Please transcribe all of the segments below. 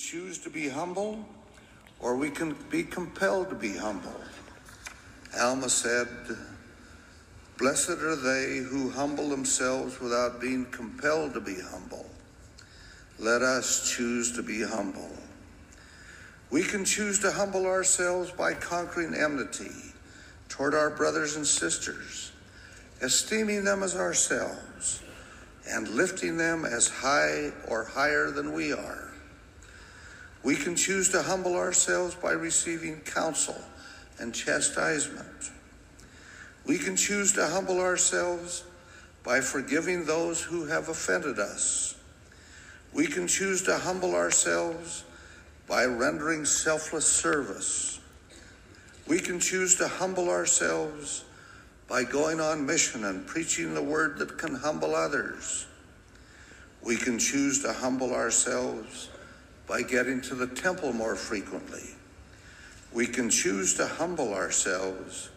choose to be humble or we can be compelled to be humble. Alma said, Blessed are they who humble themselves without being compelled to be humble. Let us choose to be humble. We can choose to humble ourselves by conquering enmity toward our brothers and sisters, esteeming them as ourselves, and lifting them as high or higher than we are. We can choose to humble ourselves by receiving counsel and chastisement. We can choose to humble ourselves by forgiving those who have offended us. We can choose to humble ourselves by rendering selfless service. We can choose to humble ourselves by going on mission and preaching the word that can humble others. We can choose to humble ourselves by getting to the temple more frequently. We can choose to humble ourselves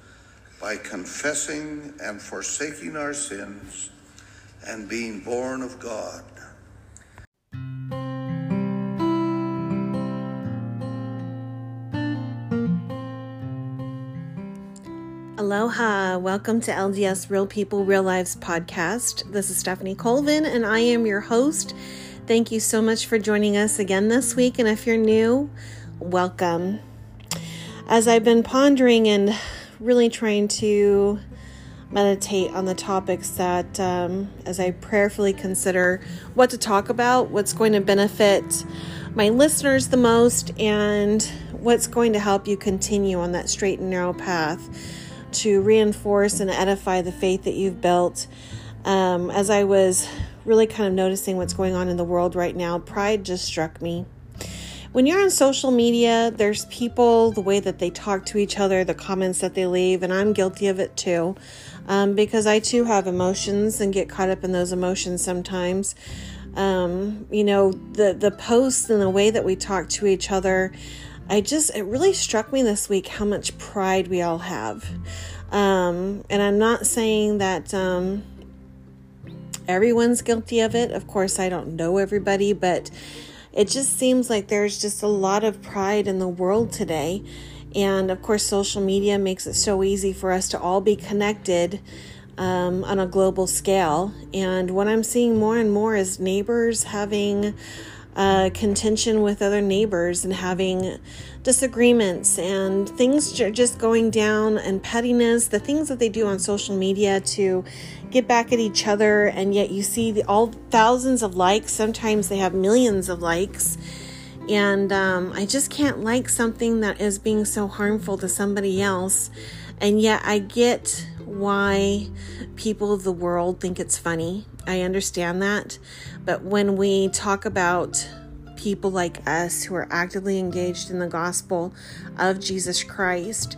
by confessing and forsaking our sins and being born of God. Aloha. Welcome to LDS Real People, Real Lives podcast. This is Stephanie Colvin, and I am your host. Thank you so much for joining us again this week. And if you're new, welcome. As I've been pondering and really trying to meditate on the topics that, um, as I prayerfully consider what to talk about, what's going to benefit my listeners the most, and what's going to help you continue on that straight and narrow path to reinforce and edify the faith that you've built. Um, as I was really kind of noticing what's going on in the world right now, pride just struck me. When you're on social media, there's people, the way that they talk to each other, the comments that they leave, and I'm guilty of it too, um, because I too have emotions and get caught up in those emotions sometimes. Um, you know, the the posts and the way that we talk to each other, I just it really struck me this week how much pride we all have. Um, and I'm not saying that um, everyone's guilty of it. Of course, I don't know everybody, but it just seems like there's just a lot of pride in the world today. And of course, social media makes it so easy for us to all be connected um, on a global scale. And what I'm seeing more and more is neighbors having uh, contention with other neighbors and having disagreements and things just going down and pettiness, the things that they do on social media to get back at each other. And yet you see the, all thousands of likes. Sometimes they have millions of likes. And um, I just can't like something that is being so harmful to somebody else. And yet I get why people of the world think it's funny. I understand that. But when we talk about people like us who are actively engaged in the gospel of Jesus Christ,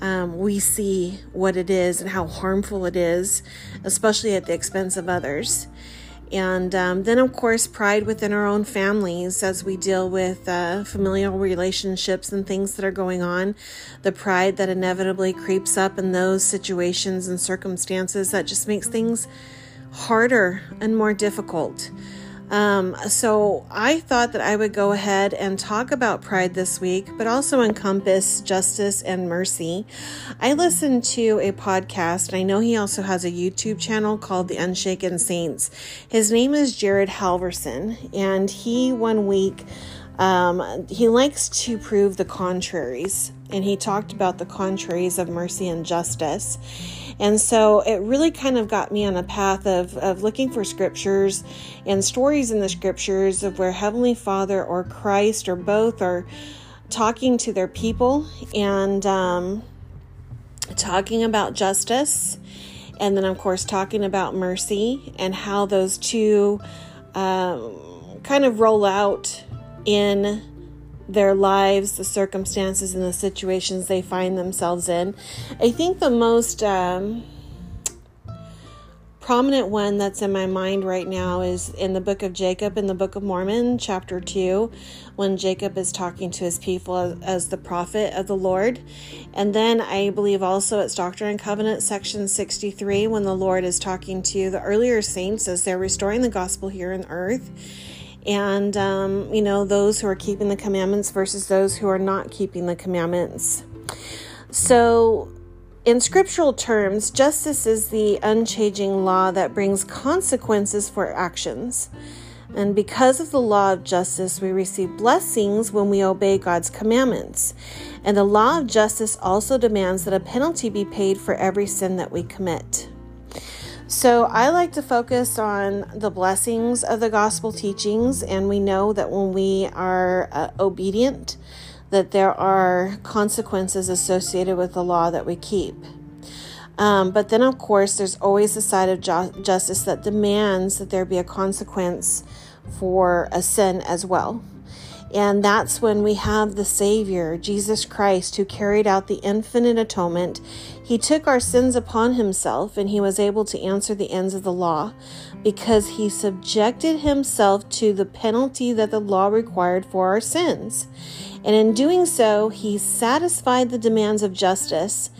um, we see what it is and how harmful it is, especially at the expense of others. And um, then, of course, pride within our own families as we deal with uh, familial relationships and things that are going on. The pride that inevitably creeps up in those situations and circumstances that just makes things harder and more difficult. Um, so I thought that I would go ahead and talk about pride this week, but also encompass justice and mercy. I listened to a podcast, and I know he also has a YouTube channel called The Unshaken Saints. His name is Jared Halverson, and he one week um, he likes to prove the contraries, and he talked about the contraries of mercy and justice. And so it really kind of got me on a path of, of looking for scriptures and stories in the scriptures of where Heavenly Father or Christ or both are talking to their people and um, talking about justice. And then, of course, talking about mercy and how those two um, kind of roll out in their lives, the circumstances, and the situations they find themselves in. I think the most um, prominent one that's in my mind right now is in the book of Jacob, in the book of Mormon, chapter 2, when Jacob is talking to his people as, as the prophet of the Lord. And then I believe also it's Doctrine and Covenant, section 63, when the Lord is talking to the earlier saints as they're restoring the gospel here on earth and, um, you know, those who are keeping the commandments versus those who are not keeping the commandments. So, in scriptural terms, justice is the unchanging law that brings consequences for actions. And because of the law of justice, we receive blessings when we obey God's commandments. And the law of justice also demands that a penalty be paid for every sin that we commit. So I like to focus on the blessings of the gospel teachings, and we know that when we are uh, obedient, that there are consequences associated with the law that we keep. Um, but then, of course, there's always the side of ju- justice that demands that there be a consequence for a sin as well. And that's when we have the Savior, Jesus Christ, who carried out the infinite atonement. He took our sins upon himself and he was able to answer the ends of the law because he subjected himself to the penalty that the law required for our sins. And in doing so, he satisfied the demands of justice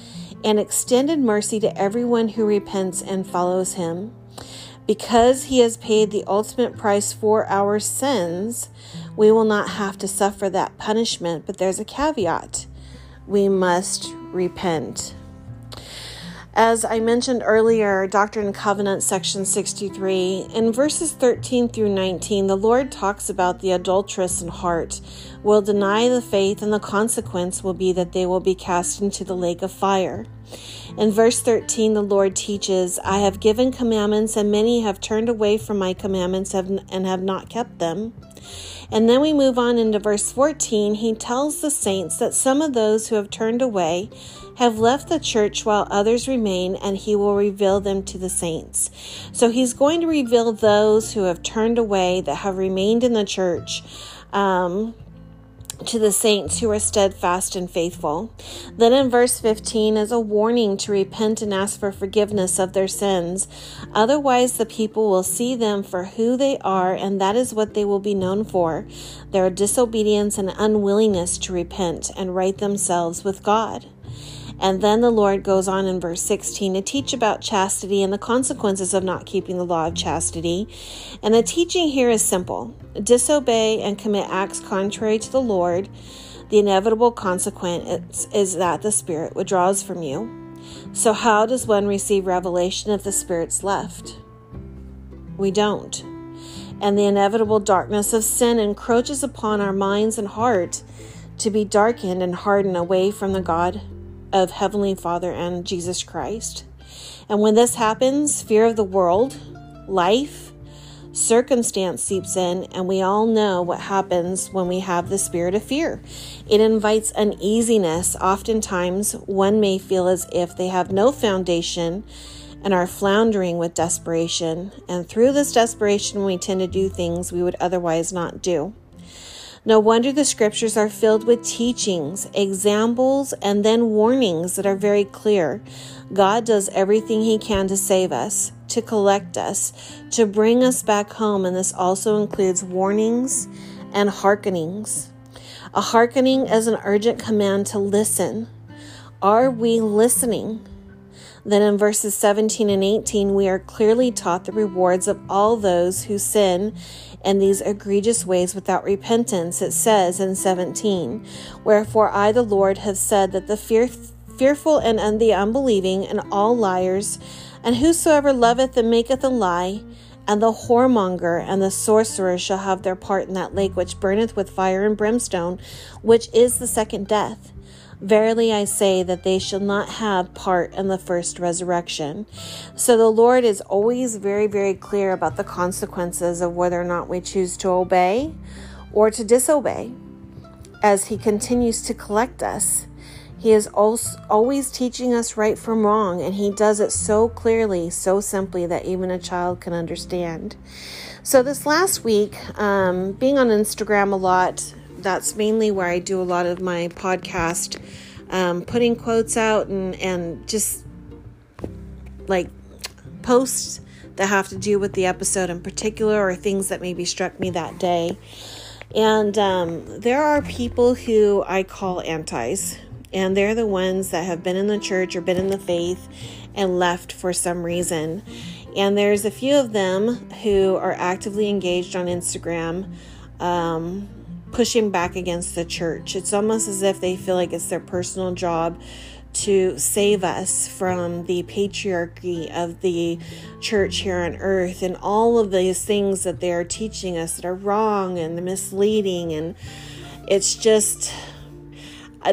and extended mercy to everyone who repents and follows him. Because he has paid the ultimate price for our sins, we will not have to suffer that punishment, but there's a caveat. We must repent. As I mentioned earlier, Doctrine and Covenant, section 63, in verses 13 through 19, the Lord talks about the adulterous in heart will deny the faith, and the consequence will be that they will be cast into the lake of fire. In verse 13, the Lord teaches, I have given commandments, and many have turned away from my commandments and have not kept them. And then we move on into verse 14. He tells the saints that some of those who have turned away have left the church while others remain, and he will reveal them to the saints. So he's going to reveal those who have turned away that have remained in the church. Um, to the saints who are steadfast and faithful. Then in verse 15 is a warning to repent and ask for forgiveness of their sins. Otherwise, the people will see them for who they are, and that is what they will be known for their disobedience and unwillingness to repent and right themselves with God. And then the Lord goes on in verse 16 to teach about chastity and the consequences of not keeping the law of chastity. And the teaching here is simple disobey and commit acts contrary to the Lord. The inevitable consequence is that the Spirit withdraws from you. So, how does one receive revelation if the Spirit's left? We don't. And the inevitable darkness of sin encroaches upon our minds and heart to be darkened and hardened away from the God of Heavenly Father and Jesus Christ. And when this happens, fear of the world, life, circumstance seeps in, and we all know what happens when we have the spirit of fear. It invites uneasiness. Oftentimes, one may feel as if they have no foundation and are floundering with desperation. And through this desperation, we tend to do things we would otherwise not do. No wonder the scriptures are filled with teachings, examples, and then warnings that are very clear. God does everything He can to save us, to collect us, to bring us back home, and this also includes warnings and hearkenings. A hearkening is an urgent command to listen. Are we listening? Then in verses 17 and 18, we are clearly taught the rewards of all those who sin in these egregious ways without repentance. It says in 17, Wherefore I, the Lord, have said that the fear, fearful and, the unbelieving and all liars, and whosoever loveth and maketh a lie, and the whoremonger and the sorcerer shall have their part in that lake which burneth with fire and brimstone, which is the second death. Verily I say that they shall not have part in the first resurrection. So the Lord is always very, very clear about the consequences of whether or not we choose to obey or to disobey as He continues to collect us. He is also always teaching us right from wrong, and He does it so clearly, so simply that even a child can understand. So, this last week, um, being on Instagram a lot, that's mainly where I do a lot of my podcast, um, putting quotes out and, and just like posts that have to do with the episode in particular or things that maybe struck me that day. And um, there are people who I call antis, and they're the ones that have been in the church or been in the faith and left for some reason. And there's a few of them who are actively engaged on Instagram, um, pushing back against the church. It's almost as if they feel like it's their personal job to save us from the patriarchy of the church here on earth and all of these things that they are teaching us that are wrong and misleading. And it's just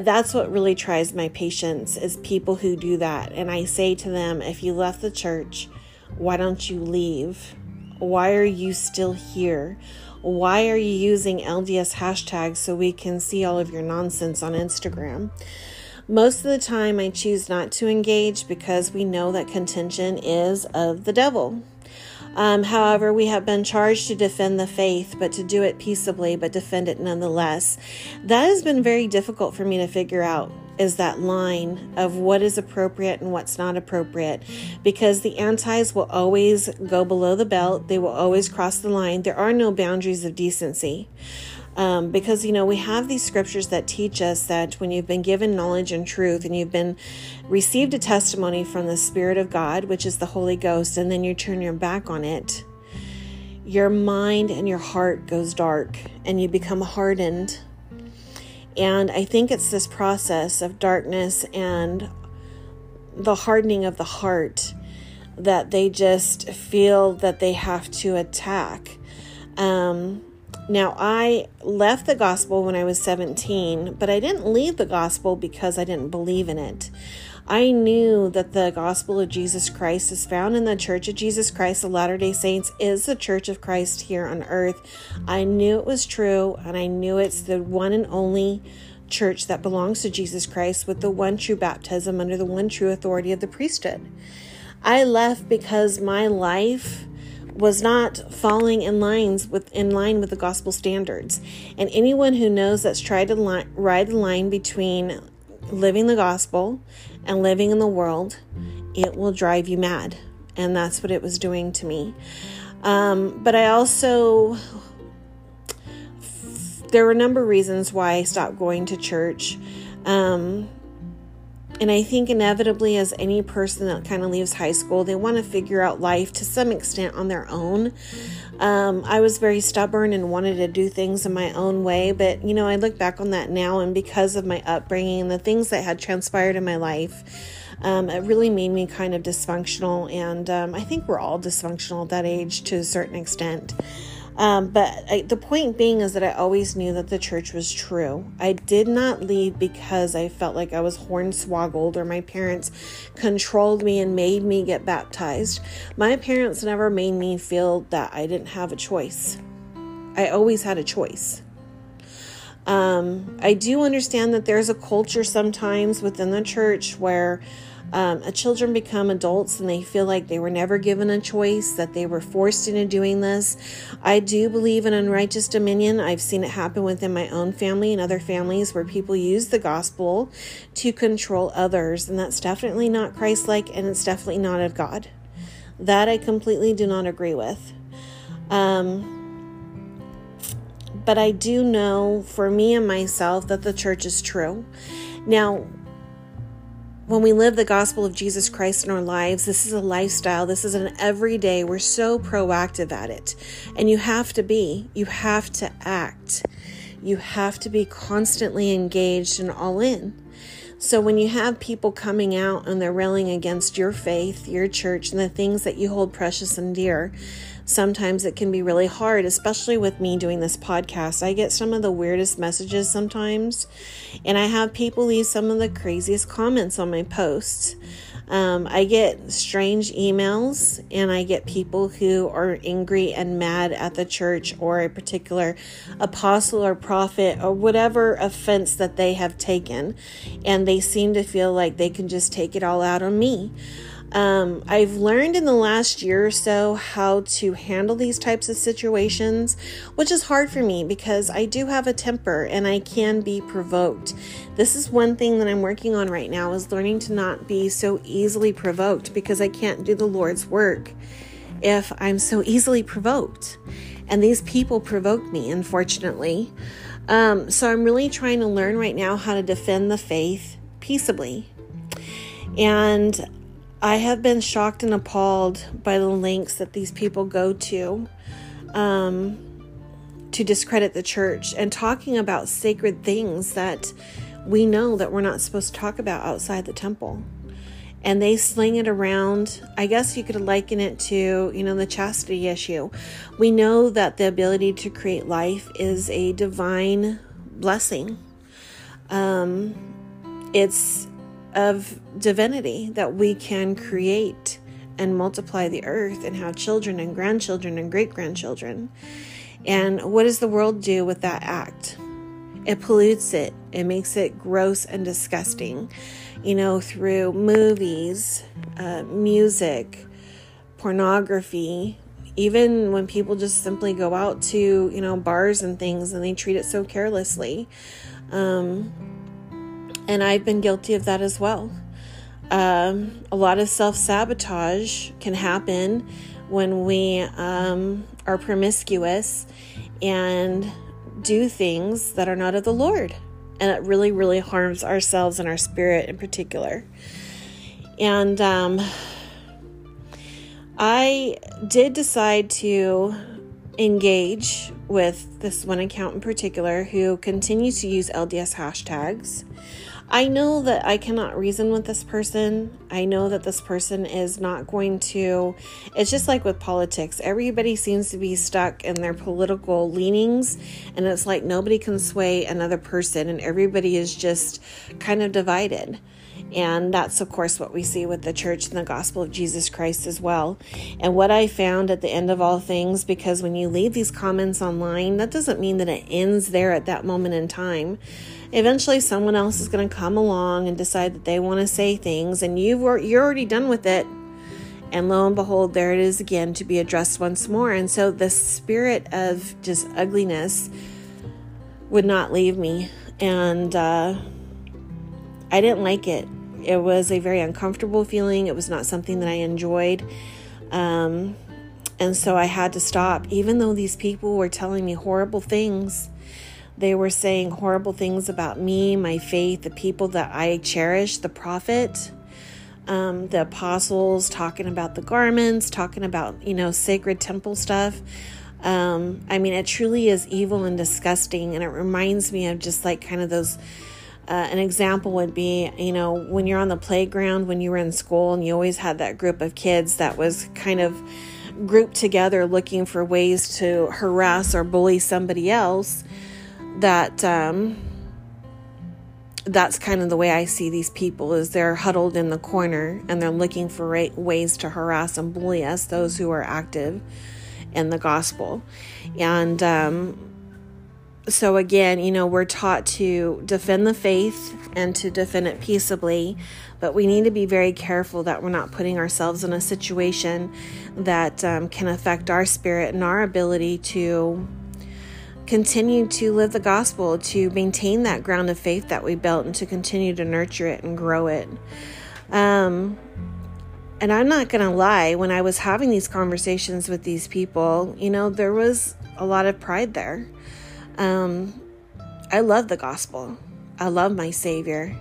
that's what really tries my patience is people who do that. And I say to them, if you left the church, why don't you leave? Why are you still here? Why are you using LDS hashtags so we can see all of your nonsense on Instagram? Most of the time, I choose not to engage because we know that contention is of the devil. Um, however, we have been charged to defend the faith, but to do it peaceably, but defend it nonetheless. That has been very difficult for me to figure out is that line of what is appropriate and what's not appropriate because the antis will always go below the belt, they will always cross the line. There are no boundaries of decency. Um, because you know we have these scriptures that teach us that when you've been given knowledge and truth and you've been received a testimony from the spirit of god which is the holy ghost and then you turn your back on it your mind and your heart goes dark and you become hardened and i think it's this process of darkness and the hardening of the heart that they just feel that they have to attack um, now, I left the gospel when I was 17, but I didn't leave the gospel because I didn't believe in it. I knew that the gospel of Jesus Christ is found in the Church of Jesus Christ of Latter day Saints, is the Church of Christ here on earth. I knew it was true, and I knew it's the one and only church that belongs to Jesus Christ with the one true baptism under the one true authority of the priesthood. I left because my life was not falling in lines with in line with the gospel standards. And anyone who knows that's tried to li- ride the line between living the gospel and living in the world, it will drive you mad. And that's what it was doing to me. Um, but I also there were a number of reasons why I stopped going to church. Um, and I think inevitably, as any person that kind of leaves high school, they want to figure out life to some extent on their own. Um, I was very stubborn and wanted to do things in my own way, but you know, I look back on that now, and because of my upbringing and the things that had transpired in my life, um, it really made me kind of dysfunctional. And um, I think we're all dysfunctional at that age to a certain extent. Um, but I, the point being is that I always knew that the church was true. I did not leave because I felt like I was hornswoggled or my parents controlled me and made me get baptized. My parents never made me feel that I didn't have a choice. I always had a choice. Um, I do understand that there's a culture sometimes within the church where um, children become adults and they feel like they were never given a choice, that they were forced into doing this. I do believe in unrighteous dominion. I've seen it happen within my own family and other families where people use the gospel to control others, and that's definitely not Christ like and it's definitely not of God. That I completely do not agree with. Um, but I do know for me and myself that the church is true. Now, when we live the gospel of Jesus Christ in our lives, this is a lifestyle. This is an everyday. We're so proactive at it. And you have to be, you have to act. You have to be constantly engaged and all in. So when you have people coming out and they're railing against your faith, your church, and the things that you hold precious and dear, sometimes it can be really hard, especially with me doing this podcast. I get some of the weirdest messages sometimes, and I have people leave some of the craziest comments on my posts. Um, I get strange emails and I get people who are angry and mad at the church or a particular apostle or prophet or whatever offense that they have taken. And they seem to feel like they can just take it all out on me. Um, I've learned in the last year or so how to handle these types of situations, which is hard for me because I do have a temper and I can be provoked. This is one thing that I'm working on right now is learning to not be so easily provoked because I can't do the Lord's work if I'm so easily provoked. And these people provoke me, unfortunately. Um, so I'm really trying to learn right now how to defend the faith peaceably. And I have been shocked and appalled by the lengths that these people go to um, to discredit the church and talking about sacred things that we know that we're not supposed to talk about outside the temple. And they sling it around. I guess you could liken it to, you know, the chastity issue. We know that the ability to create life is a divine blessing. Um, it's of divinity that we can create and multiply the earth and have children and grandchildren and great grandchildren. And what does the world do with that act? It pollutes it, it makes it gross and disgusting, you know, through movies, uh, music, pornography. Even when people just simply go out to, you know, bars and things and they treat it so carelessly. Um, and I've been guilty of that as well. Um, a lot of self sabotage can happen when we um, are promiscuous and do things that are not of the Lord. And it really, really harms ourselves and our spirit in particular. And um, I did decide to engage with this one account in particular who continues to use LDS hashtags. I know that I cannot reason with this person. I know that this person is not going to. It's just like with politics. Everybody seems to be stuck in their political leanings, and it's like nobody can sway another person, and everybody is just kind of divided. And that's, of course, what we see with the church and the gospel of Jesus Christ as well. And what I found at the end of all things, because when you leave these comments online, that doesn't mean that it ends there at that moment in time eventually someone else is going to come along and decide that they want to say things and you've you're already done with it. And lo and behold there it is again to be addressed once more. And so the spirit of just ugliness would not leave me. And uh, i didn't like it. It was a very uncomfortable feeling. It was not something that i enjoyed. Um, and so i had to stop. Even though these people were telling me horrible things they were saying horrible things about me, my faith, the people that I cherish, the prophet, um, the apostles, talking about the garments, talking about, you know, sacred temple stuff. Um, I mean, it truly is evil and disgusting. And it reminds me of just like kind of those. Uh, an example would be, you know, when you're on the playground, when you were in school, and you always had that group of kids that was kind of grouped together looking for ways to harass or bully somebody else that um, that's kind of the way I see these people is they're huddled in the corner and they're looking for ways to harass and bully us, those who are active in the gospel. And um, so again, you know, we're taught to defend the faith and to defend it peaceably, but we need to be very careful that we're not putting ourselves in a situation that um, can affect our spirit and our ability to continue to live the gospel, to maintain that ground of faith that we built, and to continue to nurture it and grow it. Um, and I'm not going to lie, when I was having these conversations with these people, you know, there was a lot of pride there. Um, I love the gospel, I love my Savior,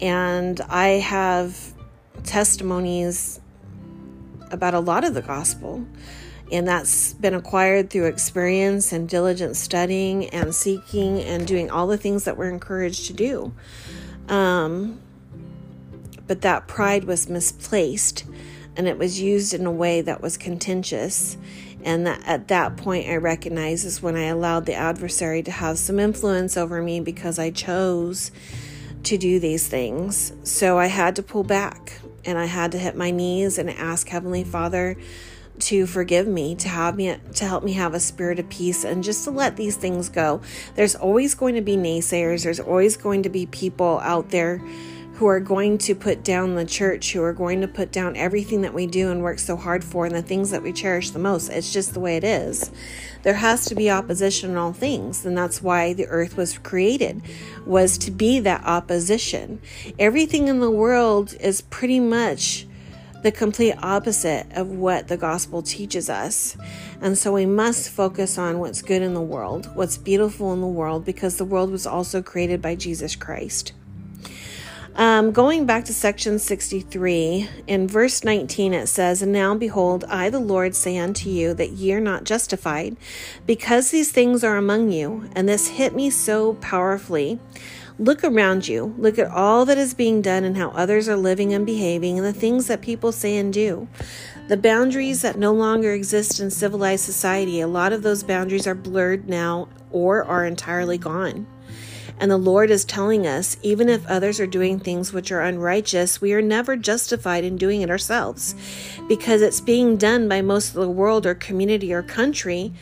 and I have testimonies about a lot of the gospel. And that's been acquired through experience and diligent studying and seeking and doing all the things that we're encouraged to do. Um, but that pride was misplaced and it was used in a way that was contentious. And that at that point, I recognize is when I allowed the adversary to have some influence over me because I chose to do these things. So I had to pull back and I had to hit my knees and ask Heavenly Father to forgive me, to have me to help me have a spirit of peace and just to let these things go. There's always going to be naysayers. There's always going to be people out there who are going to put down the church, who are going to put down everything that we do and work so hard for and the things that we cherish the most. It's just the way it is. There has to be opposition in all things, and that's why the earth was created was to be that opposition. Everything in the world is pretty much the complete opposite of what the gospel teaches us. And so we must focus on what's good in the world, what's beautiful in the world, because the world was also created by Jesus Christ. Um, going back to section 63, in verse 19 it says, And now behold, I, the Lord, say unto you that ye are not justified, because these things are among you. And this hit me so powerfully. Look around you. Look at all that is being done and how others are living and behaving, and the things that people say and do. The boundaries that no longer exist in civilized society, a lot of those boundaries are blurred now or are entirely gone. And the Lord is telling us, even if others are doing things which are unrighteous, we are never justified in doing it ourselves. Because it's being done by most of the world or community or country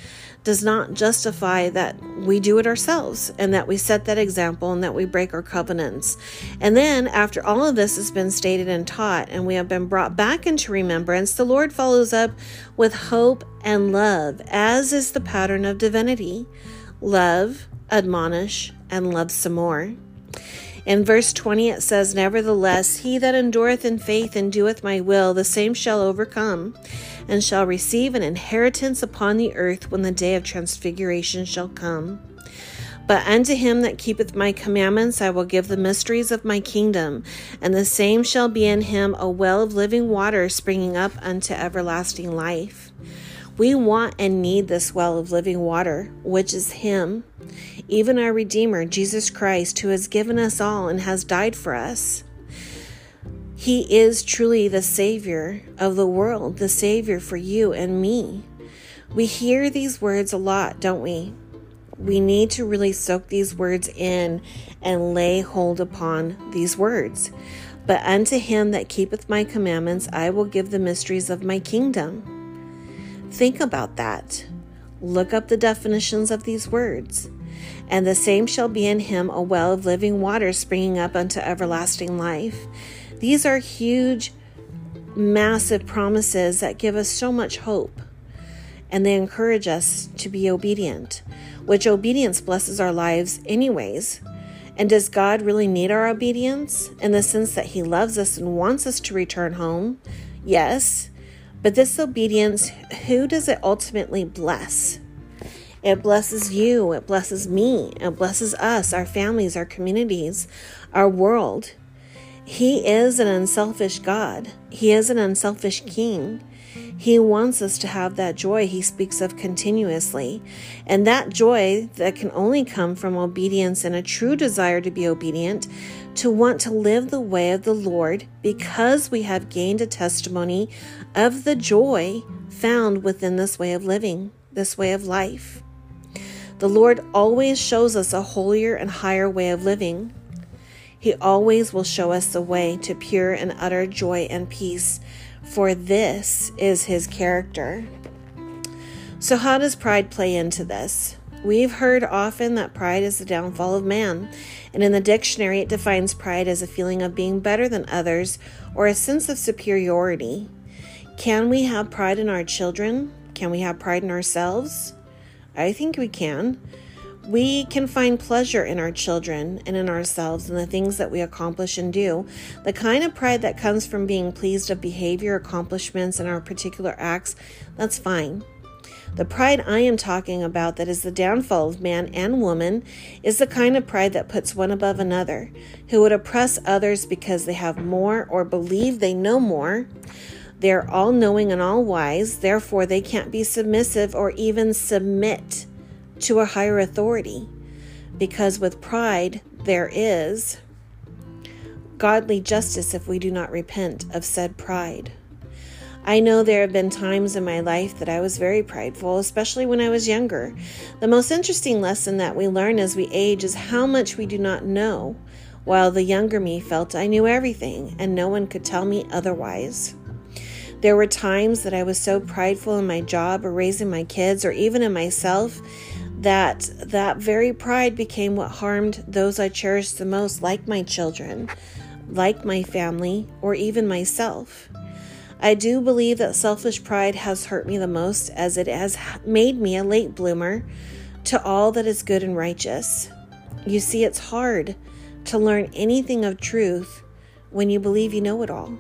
does not justify that we do it ourselves and that we set that example and that we break our covenants. And then, after all of this has been stated and taught and we have been brought back into remembrance, the Lord follows up with hope and love, as is the pattern of divinity. Love, admonish, and love some more. In verse 20 it says, Nevertheless, he that endureth in faith and doeth my will, the same shall overcome, and shall receive an inheritance upon the earth when the day of transfiguration shall come. But unto him that keepeth my commandments, I will give the mysteries of my kingdom, and the same shall be in him a well of living water springing up unto everlasting life. We want and need this well of living water, which is Him, even our Redeemer, Jesus Christ, who has given us all and has died for us. He is truly the Savior of the world, the Savior for you and me. We hear these words a lot, don't we? We need to really soak these words in and lay hold upon these words. But unto him that keepeth my commandments, I will give the mysteries of my kingdom. Think about that. Look up the definitions of these words. And the same shall be in him a well of living water springing up unto everlasting life. These are huge, massive promises that give us so much hope. And they encourage us to be obedient, which obedience blesses our lives, anyways. And does God really need our obedience in the sense that He loves us and wants us to return home? Yes. But this obedience, who does it ultimately bless? It blesses you, it blesses me, it blesses us, our families, our communities, our world. He is an unselfish God. He is an unselfish King. He wants us to have that joy he speaks of continuously. And that joy that can only come from obedience and a true desire to be obedient, to want to live the way of the Lord because we have gained a testimony of the joy found within this way of living, this way of life. The Lord always shows us a holier and higher way of living. He always will show us the way to pure and utter joy and peace for this is his character. So, how does pride play into this? We've heard often that pride is the downfall of man, and in the dictionary it defines pride as a feeling of being better than others or a sense of superiority. Can we have pride in our children? Can we have pride in ourselves? I think we can. We can find pleasure in our children and in ourselves and the things that we accomplish and do. The kind of pride that comes from being pleased of behavior, accomplishments, and our particular acts, that's fine. The pride I am talking about, that is the downfall of man and woman, is the kind of pride that puts one above another, who would oppress others because they have more or believe they know more. They are all knowing and all wise, therefore, they can't be submissive or even submit to a higher authority. Because with pride, there is godly justice if we do not repent of said pride. I know there have been times in my life that I was very prideful, especially when I was younger. The most interesting lesson that we learn as we age is how much we do not know, while the younger me felt I knew everything and no one could tell me otherwise. There were times that I was so prideful in my job or raising my kids or even in myself that that very pride became what harmed those I cherished the most, like my children, like my family, or even myself. I do believe that selfish pride has hurt me the most as it has made me a late bloomer to all that is good and righteous. You see, it's hard to learn anything of truth when you believe you know it all.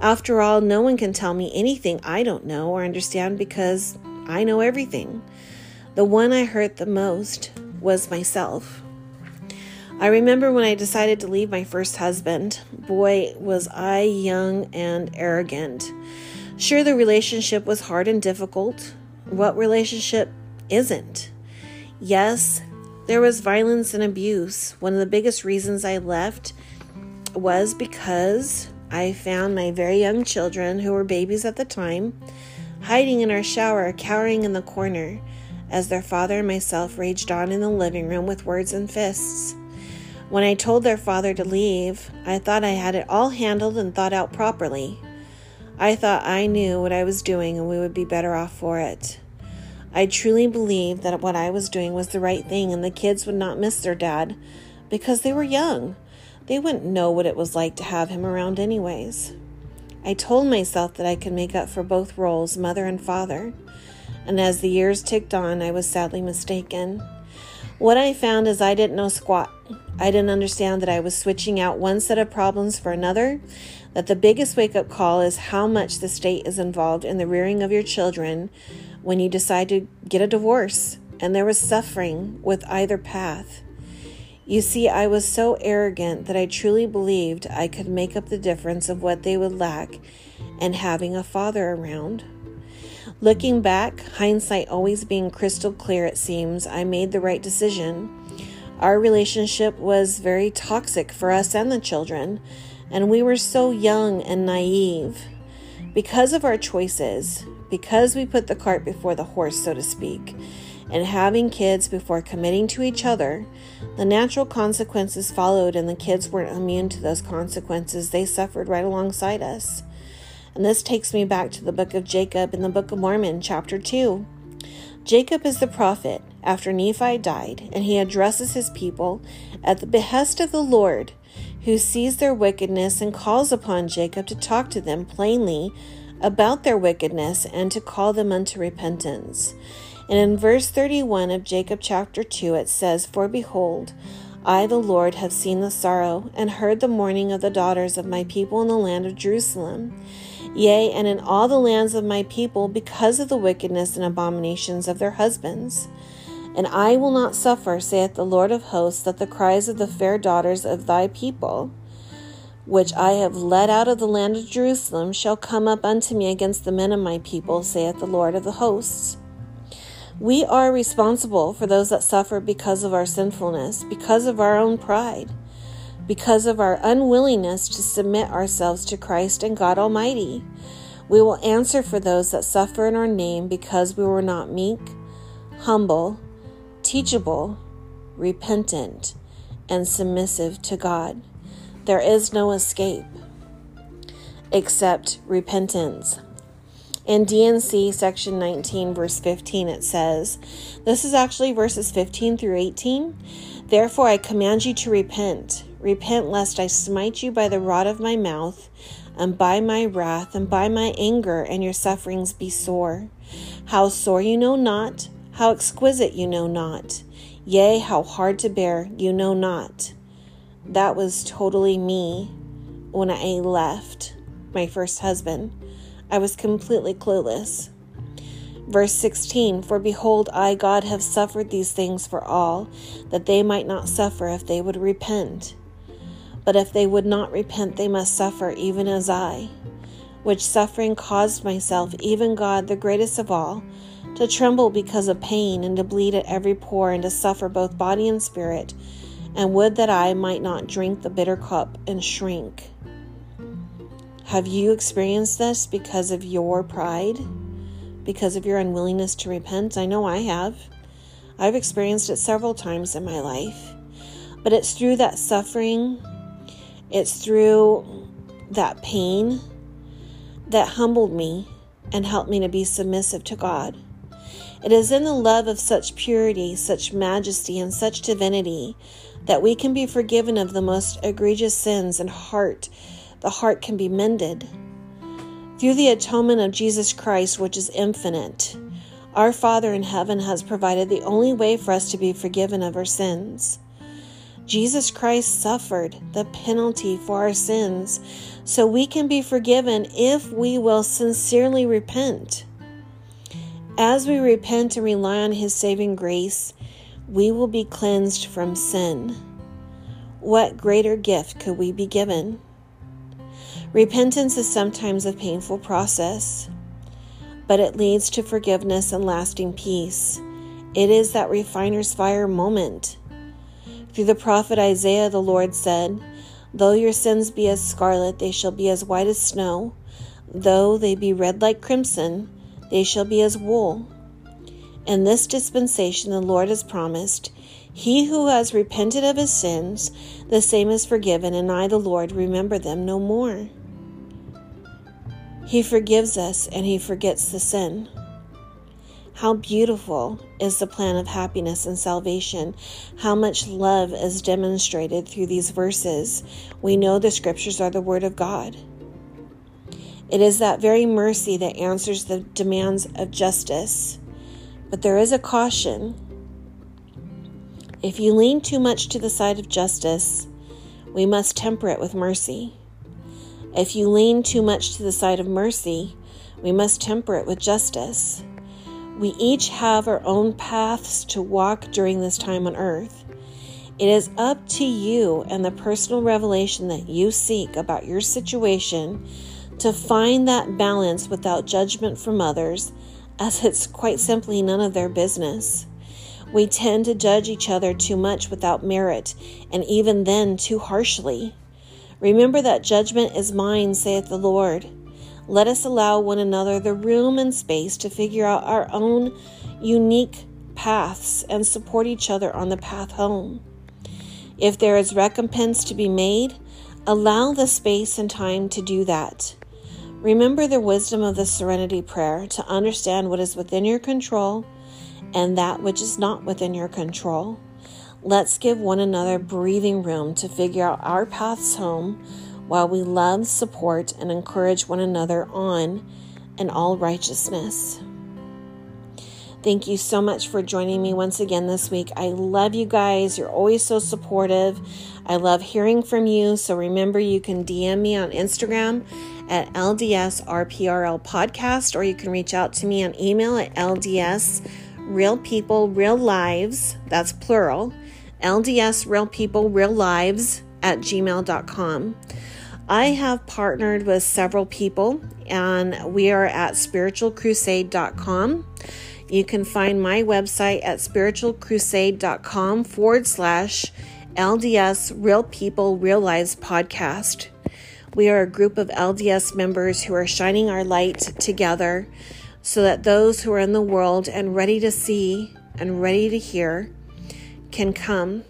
After all, no one can tell me anything I don't know or understand because I know everything. The one I hurt the most was myself. I remember when I decided to leave my first husband. Boy, was I young and arrogant. Sure, the relationship was hard and difficult. What relationship isn't? Yes, there was violence and abuse. One of the biggest reasons I left was because I found my very young children, who were babies at the time, hiding in our shower, cowering in the corner, as their father and myself raged on in the living room with words and fists. When I told their father to leave, I thought I had it all handled and thought out properly. I thought I knew what I was doing and we would be better off for it. I truly believed that what I was doing was the right thing and the kids would not miss their dad because they were young. They wouldn't know what it was like to have him around, anyways. I told myself that I could make up for both roles, mother and father. And as the years ticked on, I was sadly mistaken. What I found is I didn't know squat. I didn't understand that I was switching out one set of problems for another, that the biggest wake up call is how much the state is involved in the rearing of your children when you decide to get a divorce, and there was suffering with either path. You see, I was so arrogant that I truly believed I could make up the difference of what they would lack and having a father around. Looking back, hindsight always being crystal clear, it seems, I made the right decision. Our relationship was very toxic for us and the children, and we were so young and naive. Because of our choices, because we put the cart before the horse, so to speak, and having kids before committing to each other, the natural consequences followed, and the kids weren't immune to those consequences. They suffered right alongside us. And this takes me back to the book of Jacob in the book of Mormon, chapter 2. Jacob is the prophet after Nephi died, and he addresses his people at the behest of the Lord, who sees their wickedness and calls upon Jacob to talk to them plainly about their wickedness and to call them unto repentance. And in verse 31 of Jacob chapter 2, it says, For behold, I, the Lord, have seen the sorrow and heard the mourning of the daughters of my people in the land of Jerusalem. Yea, and in all the lands of my people, because of the wickedness and abominations of their husbands. And I will not suffer, saith the Lord of hosts, that the cries of the fair daughters of thy people, which I have led out of the land of Jerusalem, shall come up unto me against the men of my people, saith the Lord of the hosts. We are responsible for those that suffer because of our sinfulness, because of our own pride, because of our unwillingness to submit ourselves to Christ and God Almighty. We will answer for those that suffer in our name because we were not meek, humble, teachable, repentant, and submissive to God. There is no escape except repentance. In D&C section 19, verse 15, it says, This is actually verses 15 through 18. Therefore, I command you to repent. Repent lest I smite you by the rod of my mouth, and by my wrath, and by my anger, and your sufferings be sore. How sore you know not, how exquisite you know not. Yea, how hard to bear you know not. That was totally me when I left my first husband. I was completely clueless. Verse 16 For behold, I, God, have suffered these things for all, that they might not suffer if they would repent. But if they would not repent, they must suffer, even as I, which suffering caused myself, even God, the greatest of all, to tremble because of pain, and to bleed at every pore, and to suffer both body and spirit, and would that I might not drink the bitter cup and shrink. Have you experienced this because of your pride? Because of your unwillingness to repent? I know I have. I've experienced it several times in my life. But it's through that suffering, it's through that pain that humbled me and helped me to be submissive to God. It is in the love of such purity, such majesty, and such divinity that we can be forgiven of the most egregious sins and heart the heart can be mended. Through the atonement of Jesus Christ, which is infinite, our Father in heaven has provided the only way for us to be forgiven of our sins. Jesus Christ suffered the penalty for our sins so we can be forgiven if we will sincerely repent. As we repent and rely on His saving grace, we will be cleansed from sin. What greater gift could we be given? Repentance is sometimes a painful process, but it leads to forgiveness and lasting peace. It is that refiner's fire moment. Through the prophet Isaiah, the Lord said, Though your sins be as scarlet, they shall be as white as snow. Though they be red like crimson, they shall be as wool. In this dispensation, the Lord has promised, He who has repented of his sins, the same is forgiven, and I, the Lord, remember them no more. He forgives us and He forgets the sin. How beautiful is the plan of happiness and salvation. How much love is demonstrated through these verses. We know the scriptures are the Word of God. It is that very mercy that answers the demands of justice. But there is a caution. If you lean too much to the side of justice, we must temper it with mercy. If you lean too much to the side of mercy, we must temper it with justice. We each have our own paths to walk during this time on earth. It is up to you and the personal revelation that you seek about your situation to find that balance without judgment from others, as it's quite simply none of their business. We tend to judge each other too much without merit, and even then too harshly. Remember that judgment is mine, saith the Lord. Let us allow one another the room and space to figure out our own unique paths and support each other on the path home. If there is recompense to be made, allow the space and time to do that. Remember the wisdom of the serenity prayer to understand what is within your control and that which is not within your control. Let's give one another breathing room to figure out our paths home while we love, support, and encourage one another on in all righteousness. Thank you so much for joining me once again this week. I love you guys. You're always so supportive. I love hearing from you. So remember, you can DM me on Instagram at LDSRPRL podcast, or you can reach out to me on email at LDS Real People, Real Lives, that's plural, LDS Real People, Real Lives at gmail.com. I have partnered with several people, and we are at spiritualcrusade.com. You can find my website at spiritualcrusade.com forward slash LDS Real People, Real Lives podcast. We are a group of LDS members who are shining our light together so that those who are in the world and ready to see and ready to hear can come.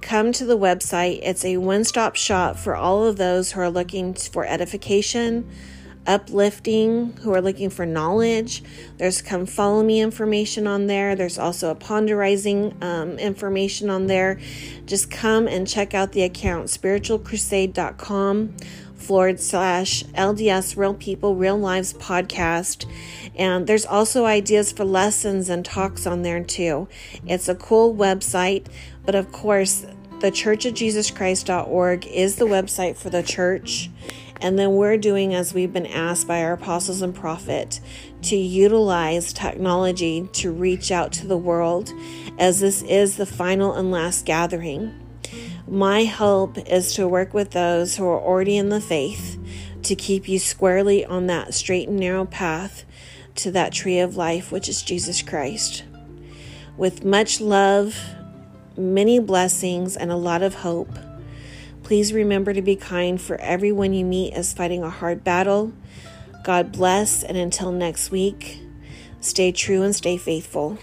Come to the website. It's a one stop shop for all of those who are looking for edification, uplifting, who are looking for knowledge. There's come follow me information on there. There's also a ponderizing um, information on there. Just come and check out the account spiritualcrusade.com forward slash LDS Real People, Real Lives podcast. And there's also ideas for lessons and talks on there too. It's a cool website, but of course, the Church of Jesus Christ.org is the website for the church. And then we're doing as we've been asked by our apostles and prophet to utilize technology to reach out to the world as this is the final and last gathering. My hope is to work with those who are already in the faith to keep you squarely on that straight and narrow path to that tree of life, which is Jesus Christ. With much love, many blessings, and a lot of hope. Please remember to be kind, for everyone you meet is fighting a hard battle. God bless, and until next week, stay true and stay faithful.